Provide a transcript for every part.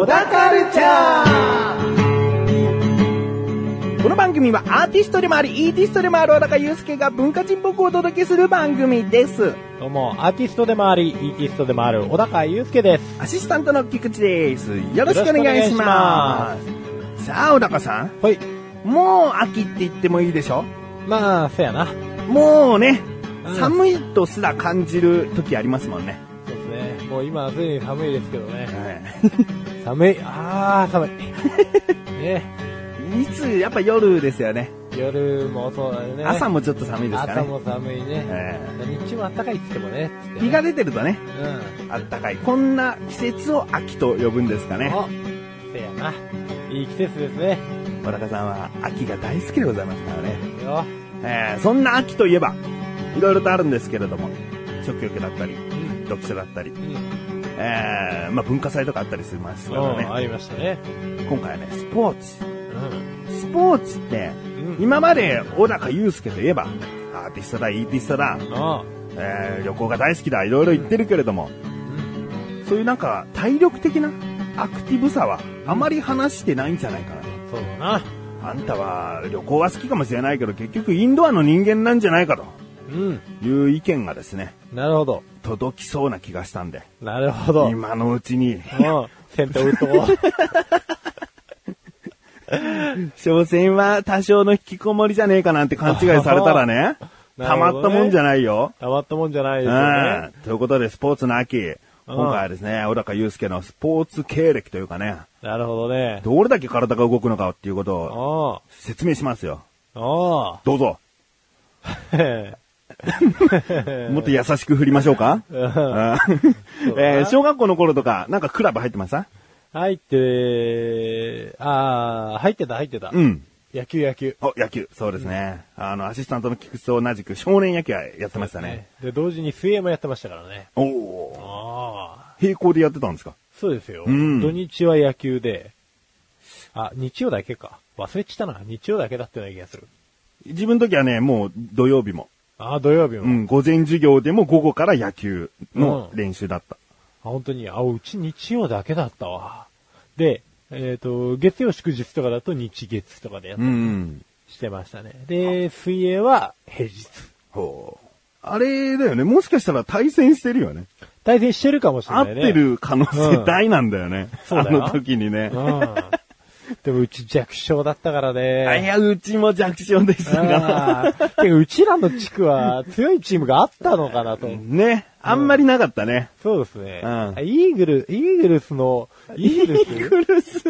小高カルチャー。この番組はアーティストでもあり、イーティストでもある小高祐介が文化人っぽくお届けする番組です。どうも、アーティストでもあり、イーティストでもある小高祐介です。アシスタントの菊池です。よろしくお願いします。さあ、小高さん。はい。もう秋って言ってもいいでしょ？まあ、そやな。もうね、うん寒いとすら感じる時ありますもんね。もう今はすでに寒いですけどね。は寒い。あー、寒い。ね。いいつ、やっぱ夜ですよね。夜もそうだよね。朝もちょっと寒いですかね。朝も寒いね。え日中も暖かいって言ってもね。つってね日が出てるとね、うん。あったかい。こんな季節を秋と呼ぶんですかね。お、せやな。いい季節ですね。小高さんは秋が大好きでございますからね。よ。えーそんな秋といえば、いろいろとあるんですけれども、食欲だったり、うん。読書だったりう、ん。えーまあ文化祭とかあったりしますからうん、ね。ありましたね。今回はね、スポーツ。うスポーツって、ん。うん。今まで小高祐介といえば、アーティストだ、イーティストだ、あえー旅行が大好きだ、いろいろ言ってるけれども、うん。そういうなんか体力的なアクティブさはあまり話してないんじゃないかなと。そうだな。あんたは旅行は好きかもしれないけど結局インドアの人間なんじゃないかうん。という意見がですね、なるほど。届きそうな気がしたんで、なるほど。うん。今のうちに、先手を打とう。所詮は多少の引きこもりじゃねえかなんて勘違いされたらね、たまったもんじゃないよ。たまったもんじゃないですようんね。ということで、スポーツの秋。今回はですね、小高祐介のスポーツ経歴というかね、なるほどね。どれだけ体が動くのかっていうことをあ説明しますよ。あ。あどうぞ。あ。もっと優しく振りましょうか、うえー小学校の頃とか、なんかクラブ入ってました入って、ああ、入ってた入ってた。うん。野球野球。お、野球。そうですね。あの、アシスタントの菊池と同じく少年野球はやってましたね。で、同時に水泳もやってましたからね。おおー。ああ。並行でやってたんですか？そうですよ。うん土日は野球で、あ、日曜だけか。忘れちったな。日曜だけだったような気がする。自分の時はね、もう土曜日も。ああ、土曜日も。うん、午前授業でも午後から野球の練習だった。あ、本当に、あ、うち日曜だけだったわ。で、えっ、と、月曜祝日とかだと日月とかでやっうたりん。してましたね。で、水泳は平日。ほう。あれだよね。もしかしたら対戦してるよね。対戦してるかもしれ合ないね。ってる可能性大なんだよね。そうだよあの時にね。うん。でもうち弱小だったからね。あいや、うちも弱小でしたが。てかうちらの地区は強いチームがあったのかなと。ね。あんまりなかったね。そうですね。うんあイーグル、イーグルスの、イーグルス？クルス。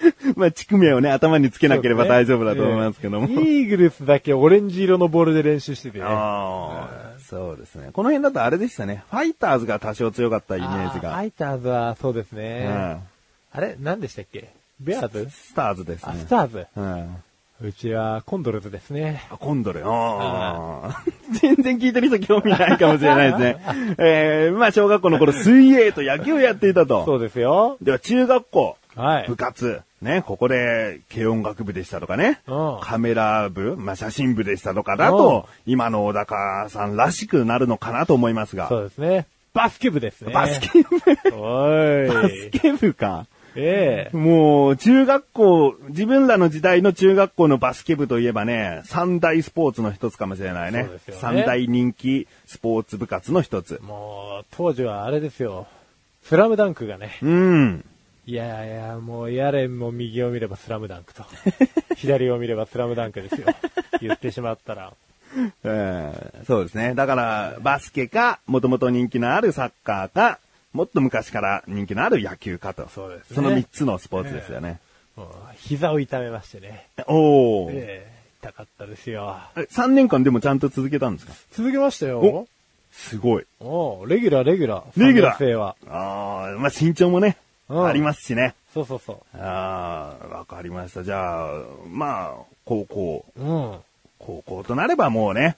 まあ、地区名をね、頭につけなければ大丈夫だと思いますけども。ええイーグルスだけオレンジ色のボールで練習しててね。ああ、そうですね。この辺だとあれでしたね。ファイターズが多少強かったイメージあーフが。ァイターズはそうですね。うんあれ？何でしたっけ？ベアーズ？スターズですあ、ね。スターズ。うん。うちはコンドルズですね。あ、今度で。ああ。全然聞いてる人興味ないかもしれないですね。えー、まあ小学校の頃水泳と野球をやっていたと。そうですよ。では中学校、はい部。活、ね、ここで軽音楽部でしたとかね、うんカメラ部、まあ写真部でしたとかだと、今の小高さんらしくなるのかなと思いますが。そうですね。バスケ部ですね。バスケ部、おい。バスケ部か。ええもう、中学校、自分らの時代の中学校のバスケ部といえばね、三大スポーツの一つかもしれないね。そうですよね三大人気スポーツ部活の一つ。もう、当時はあれですよ。スラムダンクがね。うん。いやいや、もう、やれも右を見ればスラムダンクと。左を見ればスラムダンクですよ。言ってしまったら。えーそうですね。だから、バスケか、もともと人気のあるサッカーか、もっと昔から人気のある野球かと。そうですねその三つのスポーツですよね。もう膝を痛めましてね。おー。ええ痛かったですよ。え3年間でもちゃんと続けたんですか？続けましたよお。すごい。おうレギュラー、レギュラー。レギュラー3は。ああ、まあ身長もね、うんありますしね。そうそうそああ、わかりました。じゃあ、まあ、高校、う。うん。高校となればもうね、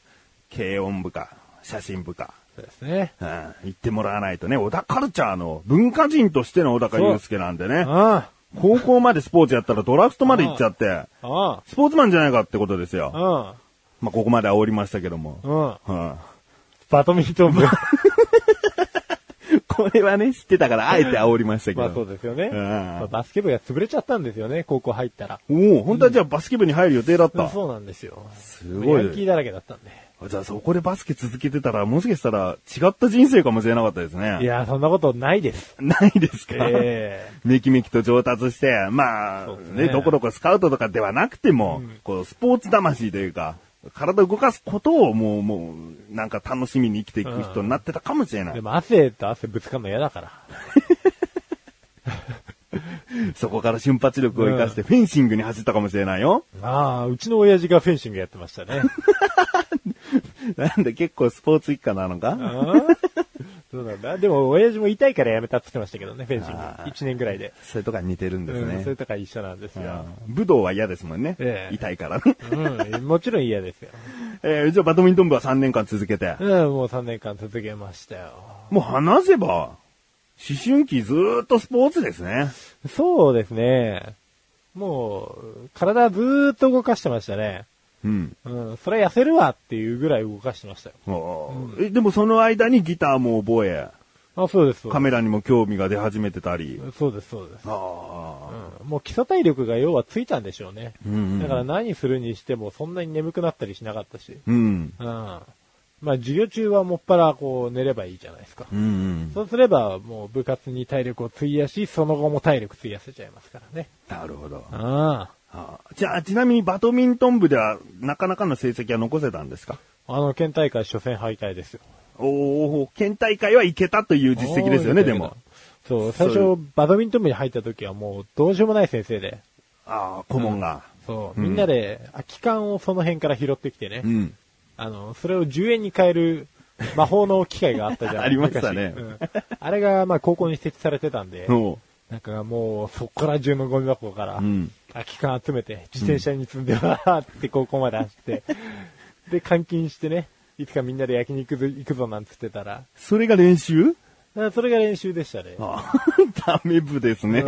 軽音部か、写真部か、そうですね。うん、言ってもらわないとね、小田カルチャーの文化人としての小高祐介なんでね。あ高校までスポーツやったらドラフトまで行っちゃって、あスポーツマンじゃないかってことですよ。あ。まあ、ここまで煽りましたけども。うん。バドミントン部。い これはね、知ってたから、あえて煽りましたけど。まあそうですよね。うんまあバスケ部が潰れちゃったんですよね、高校入ったら。おお、本当はじゃあバスケ部に入る予定だった。そうなんですよ。すごいヤンキーだらけだったんで。じゃあそこでバスケ続けてたら、もしかしたら違った人生かもしれなかったですね。い、や、そんなことないです。ないですか、えめきめきと上達して、まあ、ねねどこどこスカウトとかではなくても、こう、スポーツ魂というか、体を動かすことをもう、もう、なんか楽しみに生きていく人になってたかもしれない。えでも汗と汗ぶつかるの嫌だから。そこから瞬発力を生かしてフェンシングに走ったかもしれないよ。ああ、うちの親父がフェンシングやってましたね。なんで結構スポーツ一家なのか？そうなんだ。でも、親父も痛いからやめたって言ってましたけどね、フェンシングあ。ー1年ぐらいで。それとか似てるんですうん、ね。それとか一緒なんですよ。うん武道は嫌ですもんね。ええ痛いからね。うん、もちろん嫌ですよ。えーじゃあバドミントン部は3年間続けて。うん、もう3年間続けましたよ。もう話せば、思春期ずーっとスポーツですね。そうですね。もう、体ずーっと動かしてましたね。うん。うん、それは痩せるわっていうぐらい動かしてましたよ。おーえでもその間にギターも覚え、あ、そうです、そうでカメラにも興味が出始めてたり。す。そうです、そうです。ああ。うん、もう基礎体力が要はついたんでしょうね。うんうんだから何するにしてもそんなに眠くなったりしなかったし。うん。うん。まあ授業中はもっぱらこう寝ればいいじゃないですか。うんうん。そうすればもう部活に体力を費やし、その後も体力費やせちゃいますからね。なるほど。ああーじゃあ、ちなみにバドミントン部ではなかなかの成績は残せたんですか？あ。あの、県大会初戦敗退ですよ。おお県大会はいけたという実績ですよね、でも。。そう、最そう初、バドミントン部に入った時はもうどうしようもない先生で。ああ、顧問が。そう、うんみんなで空き缶をその辺から拾ってきてね。うん。あの、それを10円に変える魔法の機械があったじゃん。ありましたね昔うんあれが、まあ、高校に設置されてたんで、おなんかもう、そこから中のゴミ箱からう、ん。空き缶集めて、自転車に積んで、わーって高校まで走って、で、監禁してね、いつかみんなで焼肉行くぞなんつってたら、それが練習？あそれが練習でしたね。ああ、ダメ部ですね。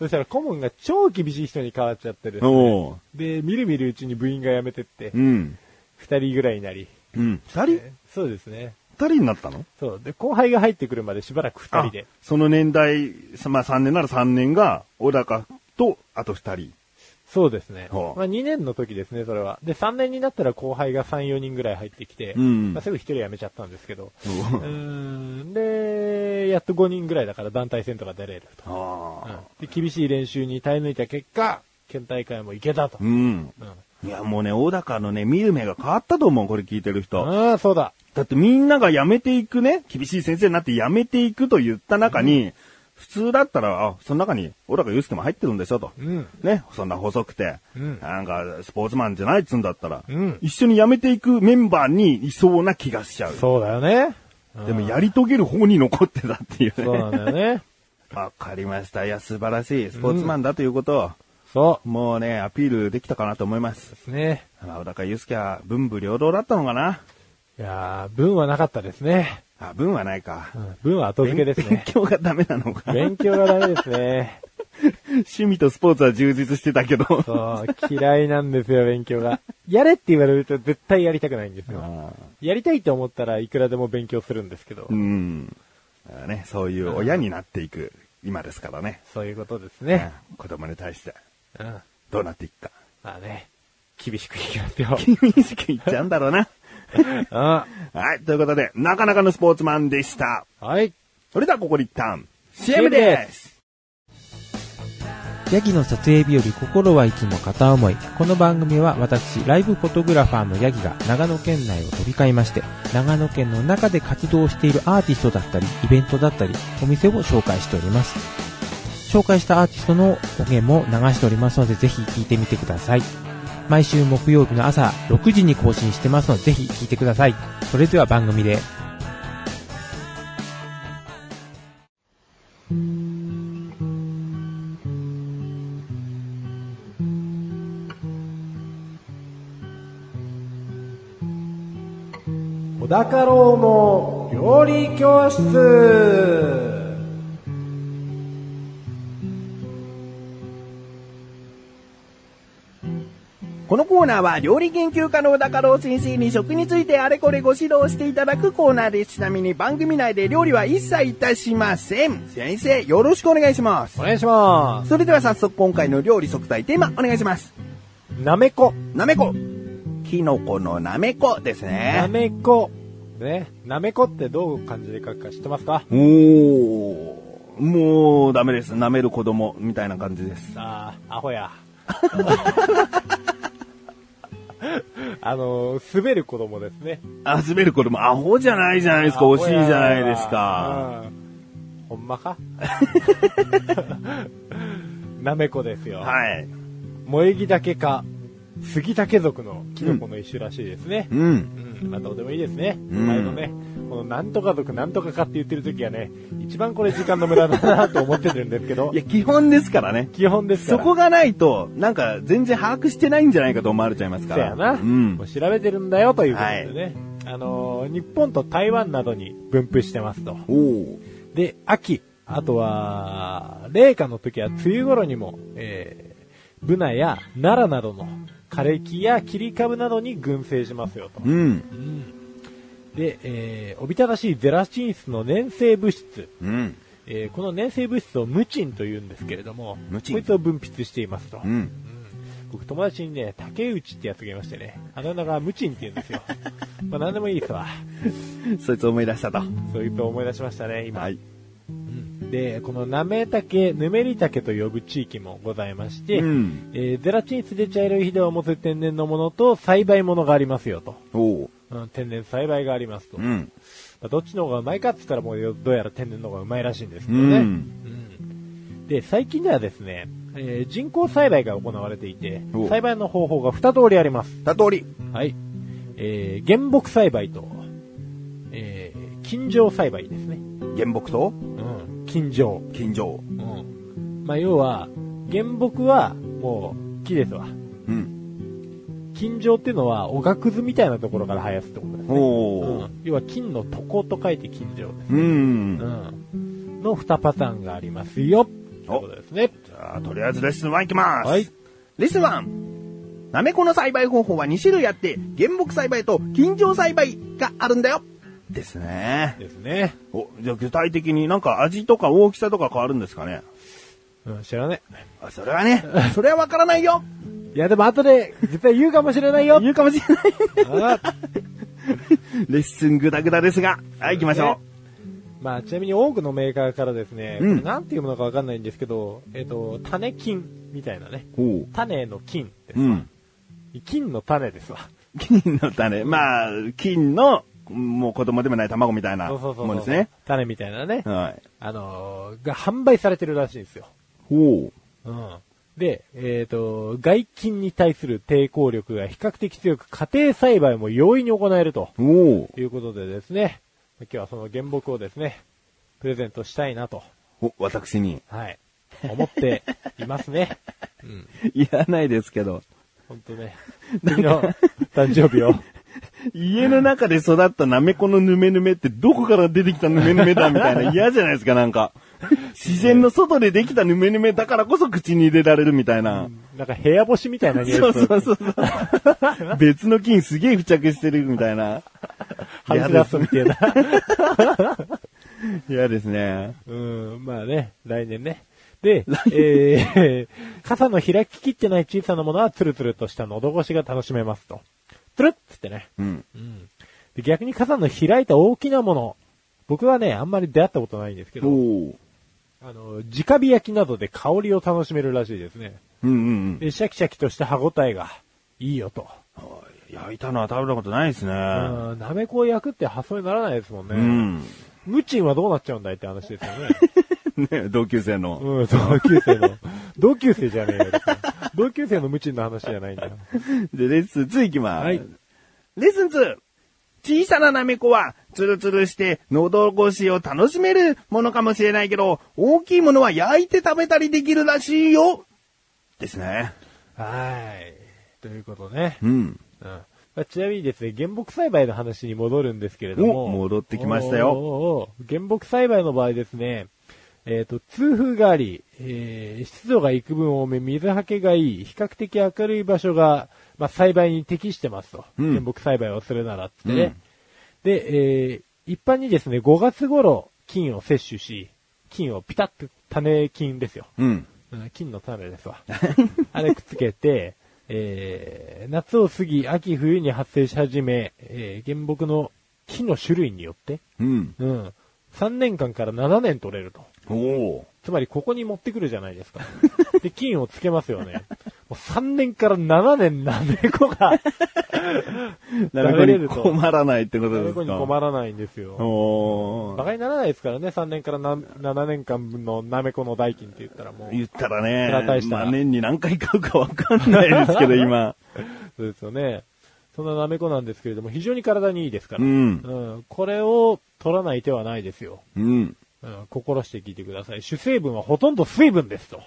うんそしたら顧問が超厳しい人に変わっちゃってる、おうで、みるみるうちに部員が辞めてってう、ん。二人ぐらいになり、うん。二人？えそうですね。二人になったの？そう。で、後輩が入ってくるまでしばらく二人で。あその年代、まあ3年なら3年が、小高と、あと二人。そうですね。はあまあ2年の時ですね、それは。で、3年になったら後輩が3、4人ぐらい入ってきて、うんまあ、すぐ1人辞めちゃったんですけど、うん、で、やっと5人ぐらいだから団体戦とか出れると。うんで厳しい練習に耐え抜いた結果、県大会も行けたと。うん。うんいや、もうね、小高のね、見る目が変わったと思う、これ聞いてる人。ああ、そうだ。だってみんなが辞めていくね、厳しい先生になって辞めていくと言った中に、普通だったら、あ、その中に小高祐介も入ってるんでしょと。うん。ね、そんな細くて、うんなんかスポーツマンじゃないっつうんだったら、うん一緒に辞めていくメンバーにいそうな気がしちゃう。そうだよね。でもやり遂げる方に残ってたっていうね。そうなんだよね。わかりました。いや、素晴らしい。スポーツマンだということを、そもうね、アピールできたかなと思いますう。ですね。まあ小高祐介は文武両道だったのかないやー、文はなかったですね。あ、文はないか。うん文は後付けです勉ね。強がダメなのか。勉強がダメですね。趣味とスポーツは充実してたけど。そう、嫌いなんですよ、勉強が。やれって言われると絶対やりたくないんですよ。あやりたいと思ったらいくらでも勉強するんですけどー、うん。ね、そういう親になっていく今ですからね。そういうことですね。うん子供に対してうん。まどうなっていくか。あね、厳しくいきますよ。厳しくいっちゃうんだろうな。あ はい、ということで、なかなかのスポーツマンでした。はい。それではここで一旦、CM ですヤギの撮影日より心はいつも片思い。この番組は私、ライブフォトグラファーのヤギが長野県内を飛び交いまして、長野県の中で活動しているアーティストだったり、イベントだったり、お店を紹介しております。紹介したアーティストの音源も流しておりますので、ぜひ聴いてみてください。毎週木曜日の朝6時に更新してますので、ぜひ聴いてください。それでは番組で。小高郎の料理教室このコーナーは料理研究家の小高郎先生に食についてあれこれご指導していただくコーナーです。ちなみに番組内で料理は一切いたしません。先生、よろしくお願いしますお。願いしまそれでは早速今回の料理即体テーマお願いします。す。なめこ。なめこ。キノコのなめこですなね。めこ。ね。なめこってどう漢字で書くか知ってますか？おー。もうダメです。舐める子供みたいな感じです。ああ、アホや。あのー、滑る子供ですね。あ、滑る子供アホじゃないじゃないですか。惜しいじゃないですか。うん。ほんまか？なめこですよ。はい。萌え木竹か、杉竹属のキノコの一種らしいですね。うん。うん。まあどうでもいいですね。うん前のね、このなんとか族なんとかかって言ってる時はね、一番これ時間の無駄だなと思ってるんですけど い、や、基本ですからね。基本ですから。そこがないと、なんか全然把握してないんじゃないかと思われちゃいますから。そやな、うんもう。調べてるんだよということでね。あのー日本と台湾などに分布してますと。で、秋、あとは、冷夏の時は梅雨頃にも、えー、ブナや奈良などの枯れ木や切り株などに群生しますよと。うん。で、えー、おびただしいゼラチン質の粘性物質。うん。えーこの粘性物質をムチンと言うんですけれども、ムチンこいつを分泌していますと。うん。僕友達にね、竹内ってやつがいましてね、あだ名がムチンって言うんですよ。まあ何でもいいですわ。そいつを思い出したと。そういうと思い出しましたね、今。はい。で、このなめ竹、ぬめり竹と呼ぶ地域もございまして、うんえーゼラチン質で茶色いひだを持つ天然のものと栽培ものがありますよと。おー。うん、天然栽培がありますと。まうん。あどっちの方がうまいかって言ったらもうどうやら天然の方がうまいらしいんですけうどね。ん。で、最近ではですね、えー人工栽培が行われていてお、栽培の方法が二通りあります。た通り。はい。えー原木栽培と、えー、金状栽培ですね。原木と？うん。金状。金城。うん。まあ、要は、原木は、もう、木ですわ。うん。金状っていうのは、おがくずみたいなところから生やすってことですね。うん。要は、金の床と書いて金状です。うん。うん。の二パターンがありますよ。ということですね。じゃあ、とりあえずレッスン1いきます。はい。レッスン1。なめこの栽培方法は2種類あって、原木栽培と金城栽培があるんだよ。ですね。ですね。お、じゃあ具体的になんか味とか大きさとか変わるんですかね？うん、知らねあそれはね、それはわからないよ。え。いや、でも後で、絶対言うかもしれないよ。言うかもしれない。あレッスングダグダですが、はい、行きましょまあ、ちなみに多くのメーカーからですね、うんなんていうものかわかんないんですけど、えっ、と、種菌みたいなね。種の菌ですわ。うん。菌の種ですわ。金の種。まあ、金の、もう子供でもない卵みたいなそうそうそうそう。もんですね。種みたいなね。はい。あのーが販売されてるらしいんですよ。おう。うん。で、えっ、と、外菌に対する抵抗力が比較的強く、家庭栽培も容易に行えるとおう。いうことでですね、今日はその原木をですね、プレゼントしたいなと、お、私に。はい、思っていますね。うん。いらないですけど。本当ね、次の誕生日を、家の中で育ったナメコのヌメヌメってどこから出てきたヌメヌメだみたいな 嫌じゃないですか、なんか。自然の外でできたヌメヌメだからこそ口に入れられるみたいな。なんか部屋干しみたいな匂いそうそうそうそう。別の菌すげえ付着してるみたいな。ハウスダストみたいな。嫌ですね。うん、まあね、来年ね。で、えー、傘の開ききってない小さなものはツルツルとした喉越しが楽しめますと。ツルッつってね。うん。うん。で逆に傘の開いた大きなもの。僕はね、あんまり出会ったことないんですけど。あの、直火焼きなどで香りを楽しめるらしいですね。うんうんうん。で、シャキシャキとした歯応えがいいよと。焼いたのは食べたことないですね。うん、なめこを焼くって発想にならないですもんね。うん。ムチンはどうなっちゃうんだいって話ですよね。ね、同級生の。うん、同級生の。同級生じゃねえよ。同級生の無知の話じゃないんだよ。で、レッスン2いきます。はいレッスン 2! 小さなナメコは、ツルツルして、喉越しを楽しめるものかもしれないけど、大きいものは焼いて食べたりできるらしいよですね。はい。ということね。うん。うんまあちなみにですね、原木栽培の話に戻るんですけれども。お戻ってきましたよ原木栽培の場合ですね、えっ、と、通風があり、えー湿度が幾分多め、水はけがいい、比較的明るい場所がまあ、栽培に適してますと。うん原木栽培をするならってね。で、えー、一般にですね、5月頃、菌を摂取し、菌をピタッと、種菌ですよ。うん。うん菌の種ですわ。あれくっつけて、えー、夏を過ぎ、秋冬に発生し始め、えー、原木の木の種類によって、うん。うん、3年間から7年取れると。おおつまりここに持ってくるじゃないですか。で、菌をつけますよね。もう3年から7年なめこが、なめ こに困らないってことなめこですかに困らないんですよ。おー馬鹿にならないですからね、3年からな7年間分のなめこの代金って言ったらもう。言ったらね大し、たまあ年に何回買うかわかんないですけど、今。そうですよね。そんななめこなんですけれども、非常に体にいいですから。うん。うんこれを取らない手はないですよ。うん。うん、心して聞いてください。主成分はほとんど水分ですと。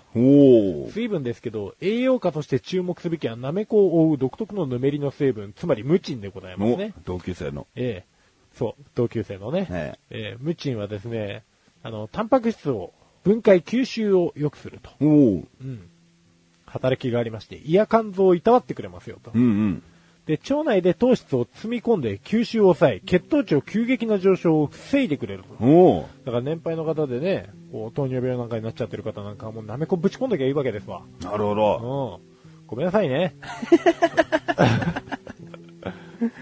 水分ですけど、栄養価として注目すべきは、なめこを覆う独特のぬめりの成分、つまりムチンでございますおね。同級生の。ええそう、同級生のね。えええムチンはですね、あの、タンパク質を分解吸収を良くすると。うん。働きがありまして、胃や肝臓をいたわってくれますよと。うんうん。で、腸内で糖質を積み込んで吸収を抑え、血糖値を急激な上昇を防いでくれると。おお。だから年配の方でね、こう糖尿病なんかになっちゃってる方なんかはもうなめこぶち込んどきゃいいわけですわ。なるほうんど。。ごめんなさいね。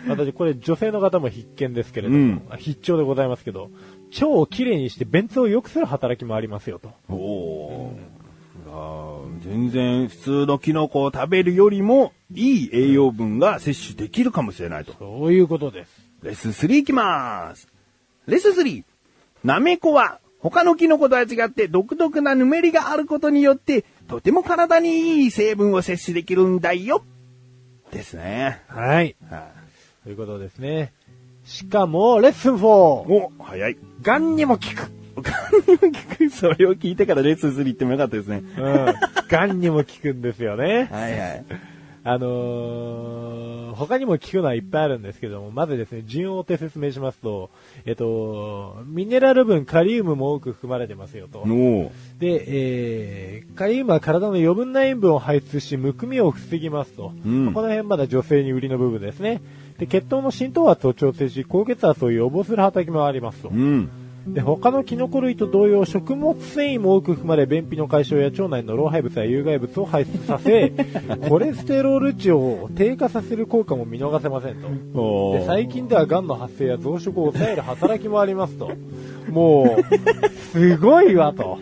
私、これ女性の方も必見ですけれども、うんあ必聴でございますけど、腸をきれいにして便通を良くする働きもありますよと。おお。あー全然普通のキノコを食べるよりもいい栄養分が摂取できるかもしれないと。そういうことです。レッスン3いきます。レッスン 3! なめこは他のキノコとは違って独特なぬめりがあることによってとても体にいい成分を摂取できるんだよ。ですね。はい。はということですね。しかも、レッスン 4! いお、早い。ガンにも効く それを聞いてからレッスン3行ってもよかったですね。うん。ガンにも効くんですよね。はいはい。あのー、他にも効くのはいっぱいあるんですけども、まずですね、順を追って説明しますと、えっと、ミネラル分カリウムも多く含まれてますよと。おで、えー、カリウムは体の余分な塩分を排出し、むくみを防ぎますと。うんこの辺まだ女性に売りの部分ですね。で、血糖の浸透圧を調整し、高血圧を予防する働きもありますとう。ん。で、他のキノコ類と同様、食物繊維も多く含まれ、便秘の解消や腸内の老廃物や有害物を排出させ、コレステロール値を低下させる効果も見逃せませんと。おで、最近では癌の発生や増殖を抑える働きもありますと。もう、すごいわと。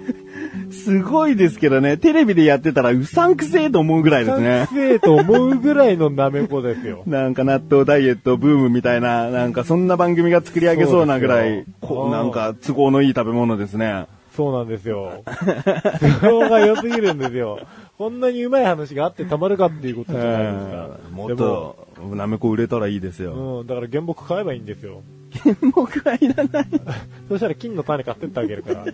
すごいですけどね、テレビでやってたらうさんくせえと思うぐらいですね完。成と思うぐらいのなめこですよ。なんか納豆ダイエットブームみたいな、なんかそんな番組が作り上げそうなぐらいこうなんか都合のいい食べ物ですね。そうなんですよ。都合が良すぎるんですよ。こんなにうまい話があってたまるかっていうことじゃないですか。もっと、なめこ売れたらいいですよ。うん、だから原木買えばいいんですよ。僕はいらない。そしたら金の種買ってってあげるから。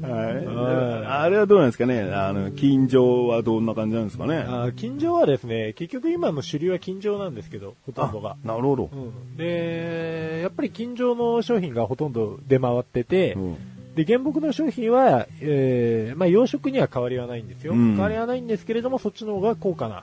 はい。あれはどうなんですかね？あの、金状はどんな感じなんですかね？あー金状はですね、結局今の主流は金状なんですけど、ほとんどが。なるほどう。ん、で、やっぱり金状の商品がほとんど出回ってて、うんで、原木の商品は、えー、まあ養殖には変わりはないんですよ。うん変わりはないんですけれども、そっちの方が高価な。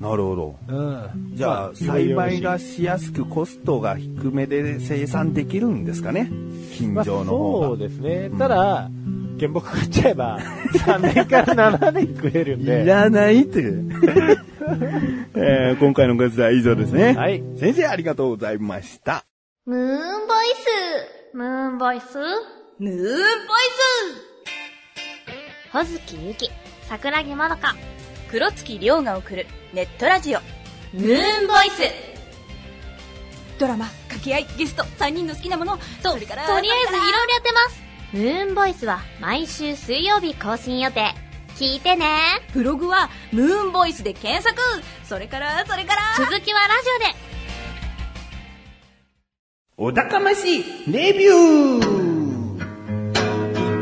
なるほど。うん。じゃあ、栽培がしやすくコストが低めで生産できるんですかね？金まあ、状の方が。そうですね。ただ、原木買っちゃえば、3年から7年食えるんで。いらないって。えー今回のご説は以上ですね。はい。先生ありがとうございました。ムーンボイス。ムーンボイス？ムーンボイほずきゆき。桜木まどか。ス黒月亮が送るネットラジオムーンボイス。ドラマ掛け合いゲスト3人の好きなものと、それからとりあえずいろいろやってます。ムーンボイスは毎週水曜日更新予定。聞いてね。ブログはムーンボイスで検索それからそれから続きはラジオで。お高ましレビュー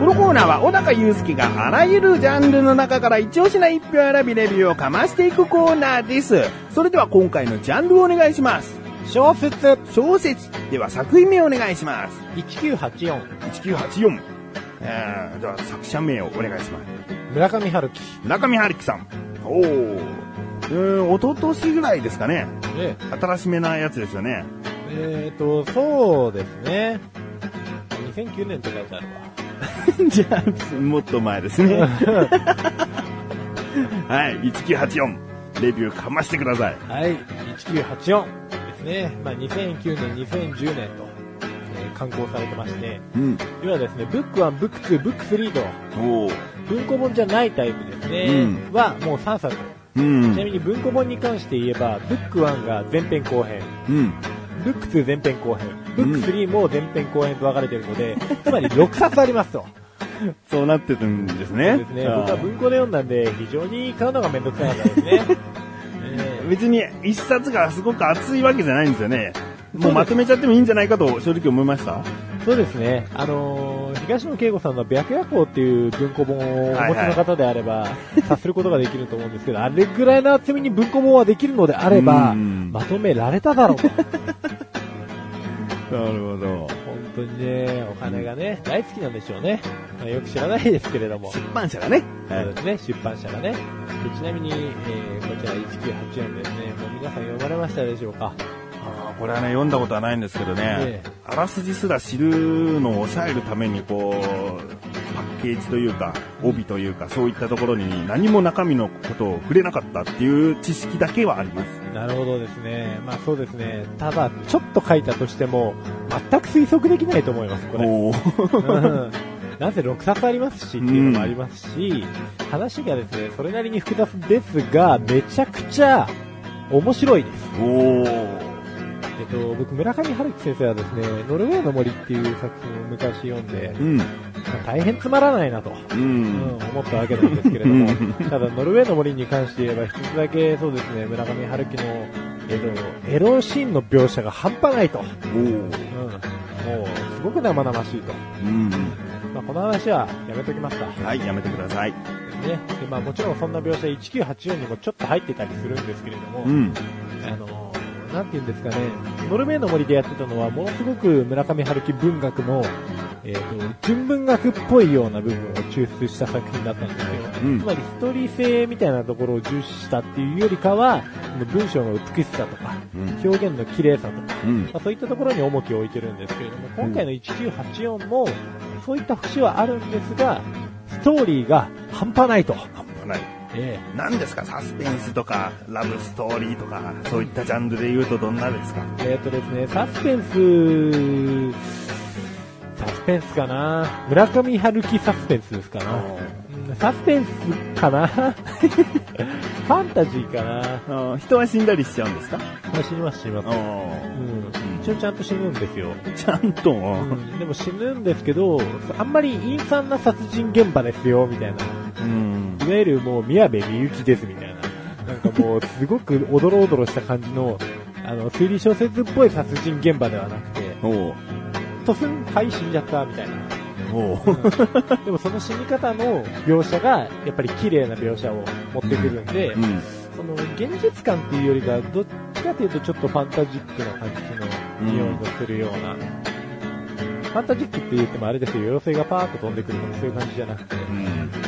このコーナーは小高祐介があらゆるジャンルの中から一押しな一票選びレビューをかましていくコーナーです。それでは今回のジャンルをお願いします。小説小説。では作品名をお願いします。1984、1984。えー、では作者名をお願いします。村上春樹。村上春樹さん。おー。ーん、一昨年ぐらいですかね。ね新しめなやつですよね。えっ、と、そうですね。2009年って書いてあるわ。じゃあ、もっと前ですね。はい、1984。レビューかましてください。はい、1984ですね。まあ、2009年、2010年と、えー刊行されてまして、うん。要はですね、ブック1、ブック2、ブック3と、文庫本じゃないタイプですね。うんは、もう3冊。うんちなみに文庫本に関して言えば、ブック1が前編後編、うん。ブック2前編後編、ブック3も前編後編と分かれているので、つまり6冊ありますと。そうなってるんですそうね。ですね。僕は文庫で読んだんで、非常に買うのがめんどくさかったですね。えー別に一冊がすごく熱いわけじゃないんですよね。もうまとめちゃってもいいんじゃないかと正直思いました？そうですね。あのー東野圭吾さんの白夜行っていう文庫本をお持ちの方であれば、察することができると思うんですけど、あれぐらいの厚みに文庫本はできるのであれば、うんまとめられただろうと。なるほど。本当にね、お金がね、大好きなんでしょうね。まあよく知らないですけれども。出版社がね。そうですね、出版社がね。でちなみに、えーこちら1984ですね、もう皆さん読まれましたでしょうか？あーこれはね、読んだことはないんですけどねええ、あらすじすら知るのを抑えるために、こう、パッケージというか、帯というか、そういったところに何も中身のことを触れなかったっていう知識だけはあります。なるほどですね。まあそうですね。ただ、ちょっと書いたとしても、全く推測できないと思います、これ。なぜ6冊ありますしっていうのもありますし、話がですね、それなりに複雑ですが、めちゃくちゃ面白いです。おっと、僕、村上春樹先生はですね、ノルウェーの森っていう作品を昔読んで、うん。まあ大変つまらないなと、ううんん。思ったわけなんですけれどもうん、ただ、ノルウェーの森に関して言えば、一つだけそうですね、村上春樹の、えっと、エロシーンの描写が半端ないと。うん。もう、すごく生々しいと。うん。まあ、この話はやめときますか。はい、やめてください。ね。で、まあもちろんそんな描写1984にもちょっと入ってたりするんですけれども、うん。あの、なんて言うんですかね、ノルウェーの森でやってたのは、ものすごく村上春樹文学の、えっ、と、純文学っぽいような部分を抽出した作品だったんですよ。うんつまりストーリー性みたいなところを重視したっていうよりかは、文章の美しさとか、うん。表現の綺麗さとか、うんま。あ、そういったところに重きを置いてるんですけれども、今回の1984も、そういった節はあるんですが、ストーリーが半端ないと。半端ない。え何ですか？サスペンスとか、ラブストーリーとか、そういったジャンルで言うとどんなですか？ええーとですね、サスペンス、サスペンスかな。村上春樹サスペンスですかな、うんサスペンスかな。ファンタジーかな。人は死んだりしちゃうんですか？まあ死にます死にます。あうん。一応ちゃんと死ぬんですよ。ーちゃんと、うん、でも死ぬんですけど、あんまり陰惨な殺人現場ですよ、みたいな。うん。いわゆるもう宮部みゆきです、みたいな。なんかもう、すごくおどろおどろした感じの、あの、推理小説っぽい殺人現場ではなくて、おう突然、はい、死んじゃった、みたいな。おう でもその死に方の描写が、やっぱり綺麗な描写を持ってくるんで、うん。その現実感っていうよりか、どっちかというとちょっとファンタジックな感じの匂いのするような、ファンタジックって言ってもあれですよ、妖精がパーッと飛んでくるとかそういう感じじゃなくて、うん。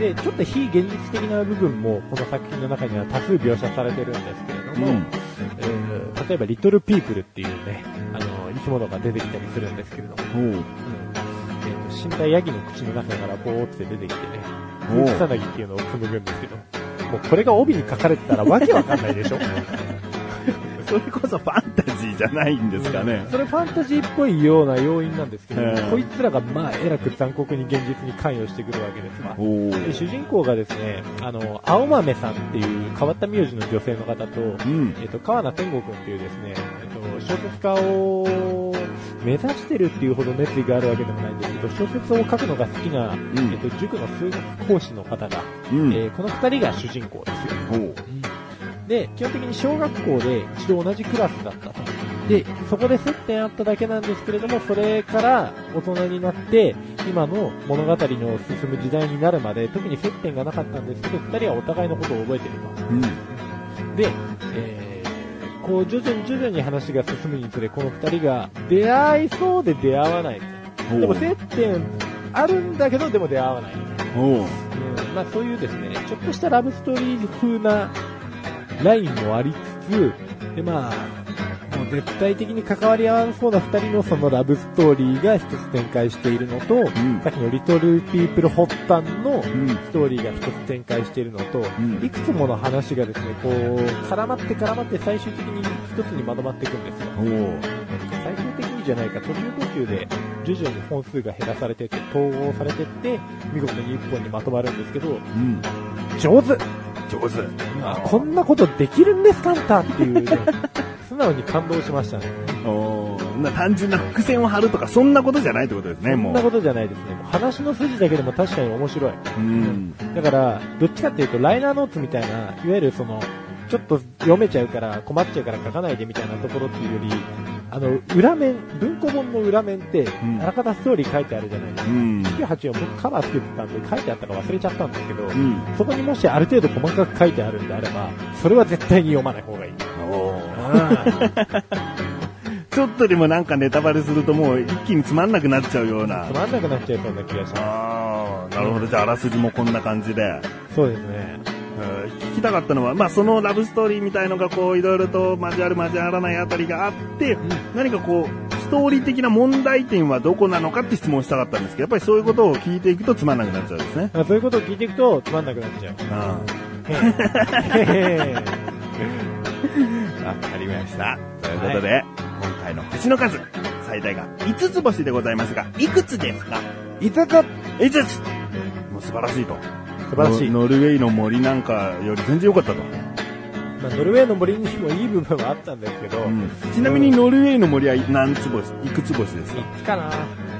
で、ちょっと非現実的な部分もこの作品の中には多数描写されてるんですけれども、うん。えー例えばリトルピープルっていうね、あの、生き物が出てきたりするんですけれども、おう。うん。えーと死んだヤギの口の中からボーって出てきてね、草薙っていうのを紡ぐんですけど、もうこれが帯に書かれてたらわけわかんないでしょ それこそファンタジーじゃないんですかね。それファンタジーっぽいような要因なんですけど、ええこいつらがまあ、えらく残酷に現実に関与してくるわけですが、主人公がですね、あの、青豆さんっていう変わった名字の女性の方と、うん。えっ、と、川名天吾くんっていうですね、えっ、と、小説家を目指してるっていうほど熱意があるわけでもないんですけど、小説を書くのが好きな、えっ、と、塾の数学講師の方が、うん。えーこの二人が主人公ですよ。で、基本的に小学校で一度同じクラスだったと。で、そこで接点あっただけなんですけれども、それから大人になって、今の物語の進む時代になるまで、特に接点がなかったんですけど、二人はお互いのことを覚えてると。うん。で、えー、こう徐々に徐々に話が進むにつれ、この二人が出会いそうで出会わない。でも接点あるんだけど、でも出会わない。うん、まあそういうですね、ちょっとしたラブストーリー風なラインもありつつ、で、まあ、もう絶対的に関わり合わなそうな二人のそのラブストーリーが一つ展開しているのと、んさっきのリトルピープル発端のんストーリーが一つ展開しているのと、んいくつもの話がですね、こう、絡まって絡まって最終的に一つにまとまっていくんですよ。最終的にじゃないか、途中途中で徐々に本数が減らされてって、統合されてって、見事に一本にまとまるんですけど、うん。上手上手。あこんなことできるんですかあんたっていうね、素直に感動しましたね。おーな単純な伏線を張るとか、そんなことじゃないってことですね、もう。そんなことじゃないですね。話の筋だけでも確かに面白い。うん。だから、どっちかっていうと、ライナーノーツみたいな、いわゆるその、ちょっと読めちゃうから困っちゃうから書かないでみたいなところっていうより、あの、裏面、文庫本の裏面って、んあらかたストーリー書いてあるじゃないですか。うん。98を僕カラー作ってたんで書いてあったか忘れちゃったんですけど、うん。そこにもしある程度細かく書いてあるんであれば、それは絶対に読まない方がいい。ちょっとでもなんかネタバレするともう一気につまんなくなっちゃうようなつ。まんなくなっちゃいそうな気がしまああ、なるほど。じゃあ、あらすじもこんな感じで。す。そうですね。えー聞きたかったのは、まあ、そのラブストーリーみたいのがこう、いろいろと交わる交わらないあたりがあって、何かこう、ストーリー的な問題点はどこなのかって質問したかったんですけど、やっぱりそういうことを聞いていくとつまんなくなっちゃうんですね。あそういうことを聞いていくとつまんなくなっちゃう。あわかりました。ということで、今回の星の数、最大が5つ星でございますが、いくつですか？5つ ?5 つもう素晴らしいと。素晴らしい。ノノルウェーの森なんかより全然良かったと。まあ、ノルウェーの森にもいい部分はあったんですけど、うんちなみにノルウェーの森は何つ星、いくつ星ですか？3つかな。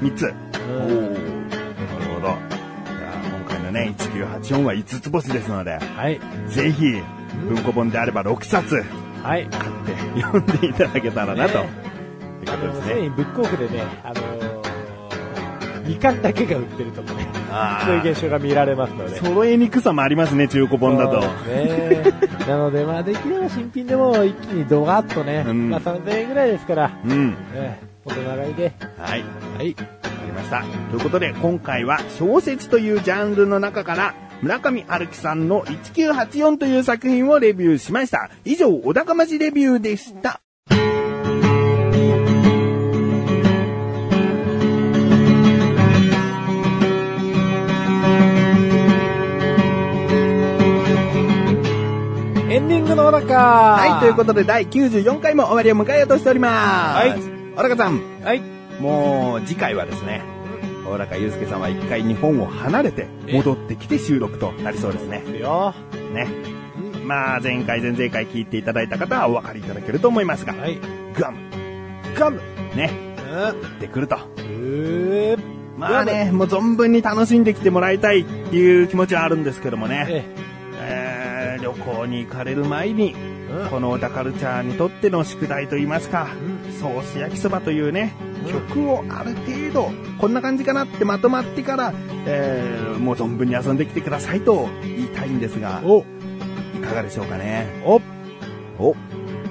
3つ。うんおーなるほど。じゃあ今回のね、1984は5つ星ですので、はい。ぜひ、文庫本であれば6冊はい。買って読んでいただけたらなと。ねいうあの、ことですね。すでにブックオフでね、あのー、2巻だけが売ってるとかね、そういう現象が見られますので。揃えにくさもありますね、中古本だと。ね。なので、まあ、できれば新品でも一気にドガッとね、うんまあ3000円ぐらいですから、うん。ええ大人買いで、はい。はい。わかりました。ということで、今回は小説というジャンルの中から、村上春樹さんの1984という作品をレビューしました。以上、小高ましレビューでした。のお腹はい、ということで第94回も終わりを迎えようとしております。はい。小高さん、はい。もう次回はですね、小高祐介さんは一回日本を離れて戻ってきて収録となりそうですね。よ。ね。まあ、前回、前々回聞いていただいた方はお分かりいただけると思いますが、はい。ガム、ガムね、ってくると。うーまあね、もう存分に楽しんできてもらいたいっていう気持ちはあるんですけどもね、ええー、旅行に行かれる前に、うん。この小田カルチャーにとっての宿題といいますか、ソース焼きそばというね、曲をある程度、こんな感じかなってまとまってから、えー、もう存分に遊んできてくださいと言いたいんですが、お、いかがでしょうかね？お、お、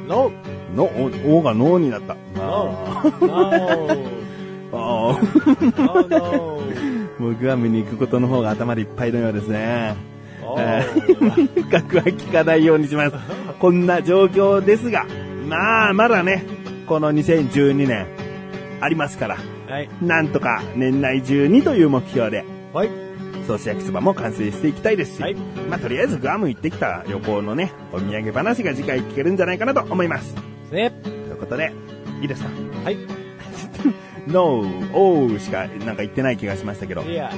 ノの、お、おが脳になった。ああー。ー、ノー、ノー、もうグアムに行くことの方が頭でいっぱいのようですね。深くは聞かないようにします。こんな状況ですが、まあ、まだね、この2012年、ありますから、はい。なんとか年内中にという目標で、はい。ソース焼きそばも完成していきたいですし、はいまあ、とりあえずグアム行ってきた旅行のね、お土産話が次回聞けるんじゃないかなと思います。ね。ということで、いいですか？はい。?No, oh しかなんか言ってない気がしましたけど、いや、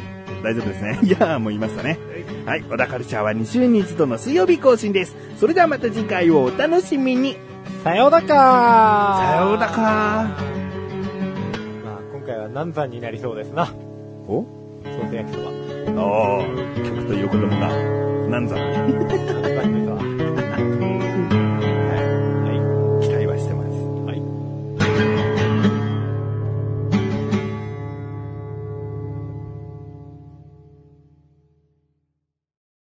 大丈夫ですね。いやーもう言いましたね。はい。小田カルチャーは2週に1度の水曜日更新です。それではまた次回をお楽しみに。さようだかさようだかまあ、今回は南山になりそうですな。お？ソース焼きそば。おー、曲ということもが、なんざ。南山ですわ。